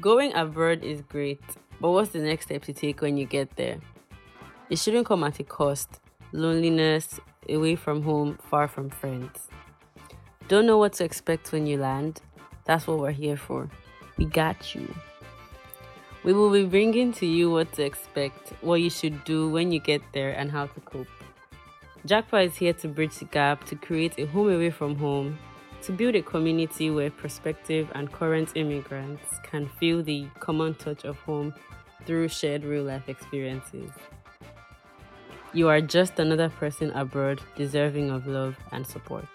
Going abroad is great, but what's the next step to take when you get there? It shouldn't come at a cost loneliness, away from home, far from friends. Don't know what to expect when you land? That's what we're here for. We got you. We will be bringing to you what to expect, what you should do when you get there, and how to cope. Jackpot is here to bridge the gap, to create a home away from home, to build a community where prospective and current immigrants can feel the common touch of home through shared real life experiences. You are just another person abroad deserving of love and support.